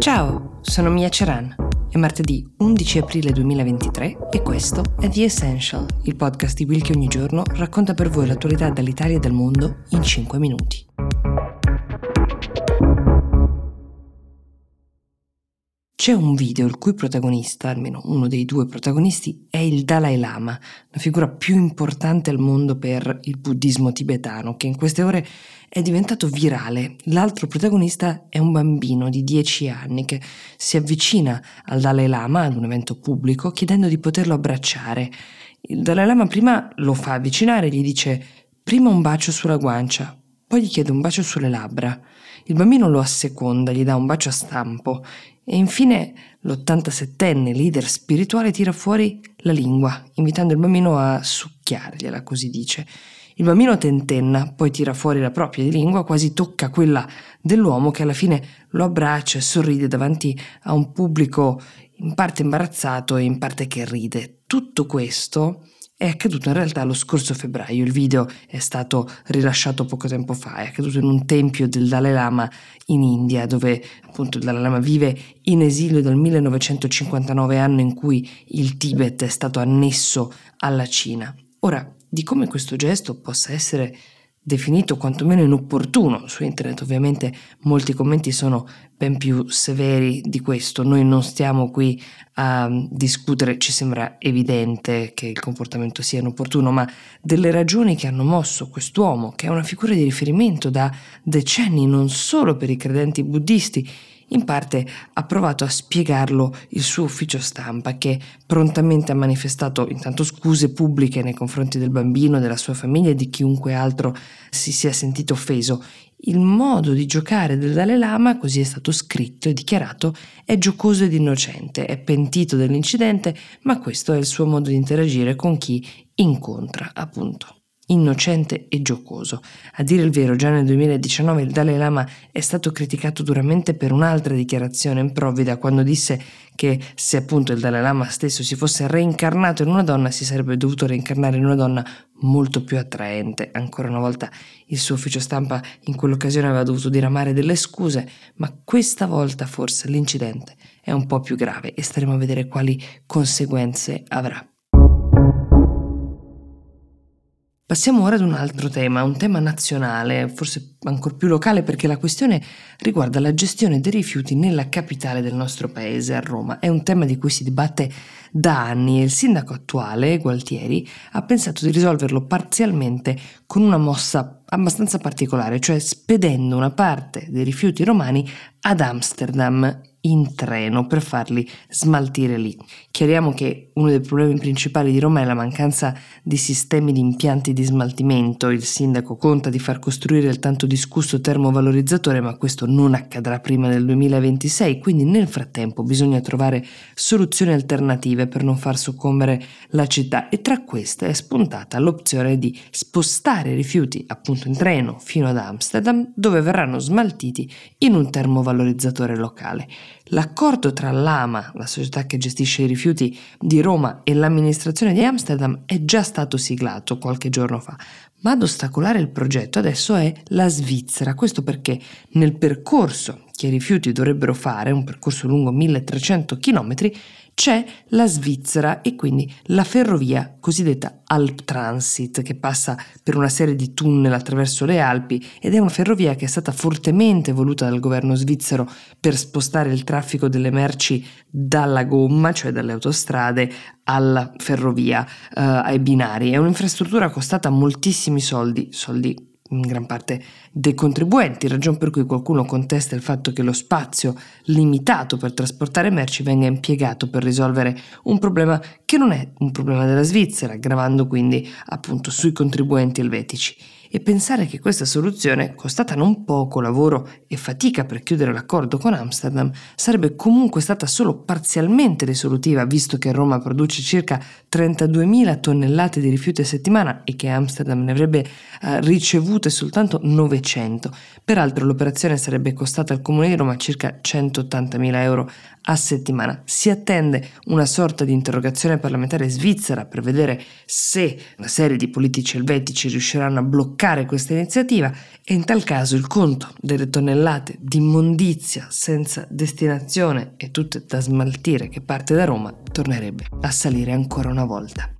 Ciao, sono Mia Ceran. È martedì 11 aprile 2023 e questo è The Essential, il podcast di Will che ogni giorno racconta per voi l'attualità dall'Italia e dal mondo in 5 minuti. C'è un video il cui protagonista, almeno uno dei due protagonisti, è il Dalai Lama, la figura più importante al mondo per il buddismo tibetano, che in queste ore è diventato virale. L'altro protagonista è un bambino di 10 anni che si avvicina al Dalai Lama ad un evento pubblico chiedendo di poterlo abbracciare. Il Dalai Lama prima lo fa avvicinare gli dice prima un bacio sulla guancia, poi gli chiede un bacio sulle labbra. Il bambino lo asseconda, gli dà un bacio a stampo e infine l'87enne leader spirituale tira fuori la lingua, invitando il bambino a succhiargliela, così dice. Il bambino tentenna, poi tira fuori la propria lingua, quasi tocca quella dell'uomo che alla fine lo abbraccia e sorride davanti a un pubblico in parte imbarazzato e in parte che ride. Tutto questo è accaduto in realtà lo scorso febbraio, il video è stato rilasciato poco tempo fa, è accaduto in un tempio del Dalai Lama in India, dove appunto il Dalai Lama vive in esilio dal 1959, anno in cui il Tibet è stato annesso alla Cina. Ora, di come questo gesto possa essere definito quantomeno inopportuno. Su internet ovviamente molti commenti sono ben più severi di questo. Noi non stiamo qui a discutere, ci sembra evidente che il comportamento sia inopportuno, ma delle ragioni che hanno mosso quest'uomo, che è una figura di riferimento da decenni non solo per i credenti buddisti, in parte ha provato a spiegarlo il suo ufficio stampa, che prontamente ha manifestato intanto scuse pubbliche nei confronti del bambino, della sua famiglia e di chiunque altro si sia sentito offeso. Il modo di giocare del Dalai Lama, così è stato scritto e dichiarato, è giocoso ed innocente, è pentito dell'incidente, ma questo è il suo modo di interagire con chi incontra, appunto innocente e giocoso. A dire il vero, già nel 2019 il Dalai Lama è stato criticato duramente per un'altra dichiarazione improvvida quando disse che se appunto il Dalai Lama stesso si fosse reincarnato in una donna si sarebbe dovuto reincarnare in una donna molto più attraente. Ancora una volta il suo ufficio stampa in quell'occasione aveva dovuto diramare delle scuse, ma questa volta forse l'incidente è un po' più grave e staremo a vedere quali conseguenze avrà. Passiamo ora ad un altro tema, un tema nazionale, forse ancora più locale perché la questione riguarda la gestione dei rifiuti nella capitale del nostro paese, a Roma. È un tema di cui si dibatte da anni e il sindaco attuale, Gualtieri, ha pensato di risolverlo parzialmente con una mossa abbastanza particolare, cioè spedendo una parte dei rifiuti romani ad Amsterdam in treno per farli smaltire lì. Chiariamo che uno dei problemi principali di Roma è la mancanza di sistemi di impianti di smaltimento. Il sindaco conta di far costruire il tanto discusso termovalorizzatore, ma questo non accadrà prima del 2026, quindi nel frattempo bisogna trovare soluzioni alternative per non far soccombere la città e tra queste è spuntata l'opzione di spostare i rifiuti appunto in treno fino ad Amsterdam dove verranno smaltiti in un termovalorizzatore locale. L'accordo tra l'AMA, la società che gestisce i rifiuti di Roma, e l'amministrazione di Amsterdam è già stato siglato qualche giorno fa, ma ad ostacolare il progetto adesso è la Svizzera. Questo perché nel percorso che i rifiuti dovrebbero fare, un percorso lungo 1300 km, c'è la Svizzera e quindi la ferrovia cosiddetta Alp Transit che passa per una serie di tunnel attraverso le Alpi ed è una ferrovia che è stata fortemente voluta dal governo svizzero per spostare il traffico delle merci dalla gomma, cioè dalle autostrade, alla ferrovia, eh, ai binari. È un'infrastruttura costata moltissimi soldi, soldi in gran parte dei contribuenti, ragion per cui qualcuno contesta il fatto che lo spazio limitato per trasportare merci venga impiegato per risolvere un problema che non è un problema della Svizzera, aggravando quindi appunto sui contribuenti elvetici e pensare che questa soluzione, costata non poco lavoro e fatica per chiudere l'accordo con Amsterdam, sarebbe comunque stata solo parzialmente risolutiva, visto che Roma produce circa 32.000 tonnellate di rifiuti a settimana e che Amsterdam ne avrebbe eh, ricevute soltanto 900. Peraltro l'operazione sarebbe costata al Comune di Roma circa 180.000 euro a settimana. Si attende una sorta di interrogazione parlamentare svizzera per vedere se una serie di politici elvetici riusciranno a bloccare questa iniziativa e in tal caso il conto delle tonnellate di immondizia senza destinazione e tutte da smaltire che parte da Roma tornerebbe a salire ancora una volta.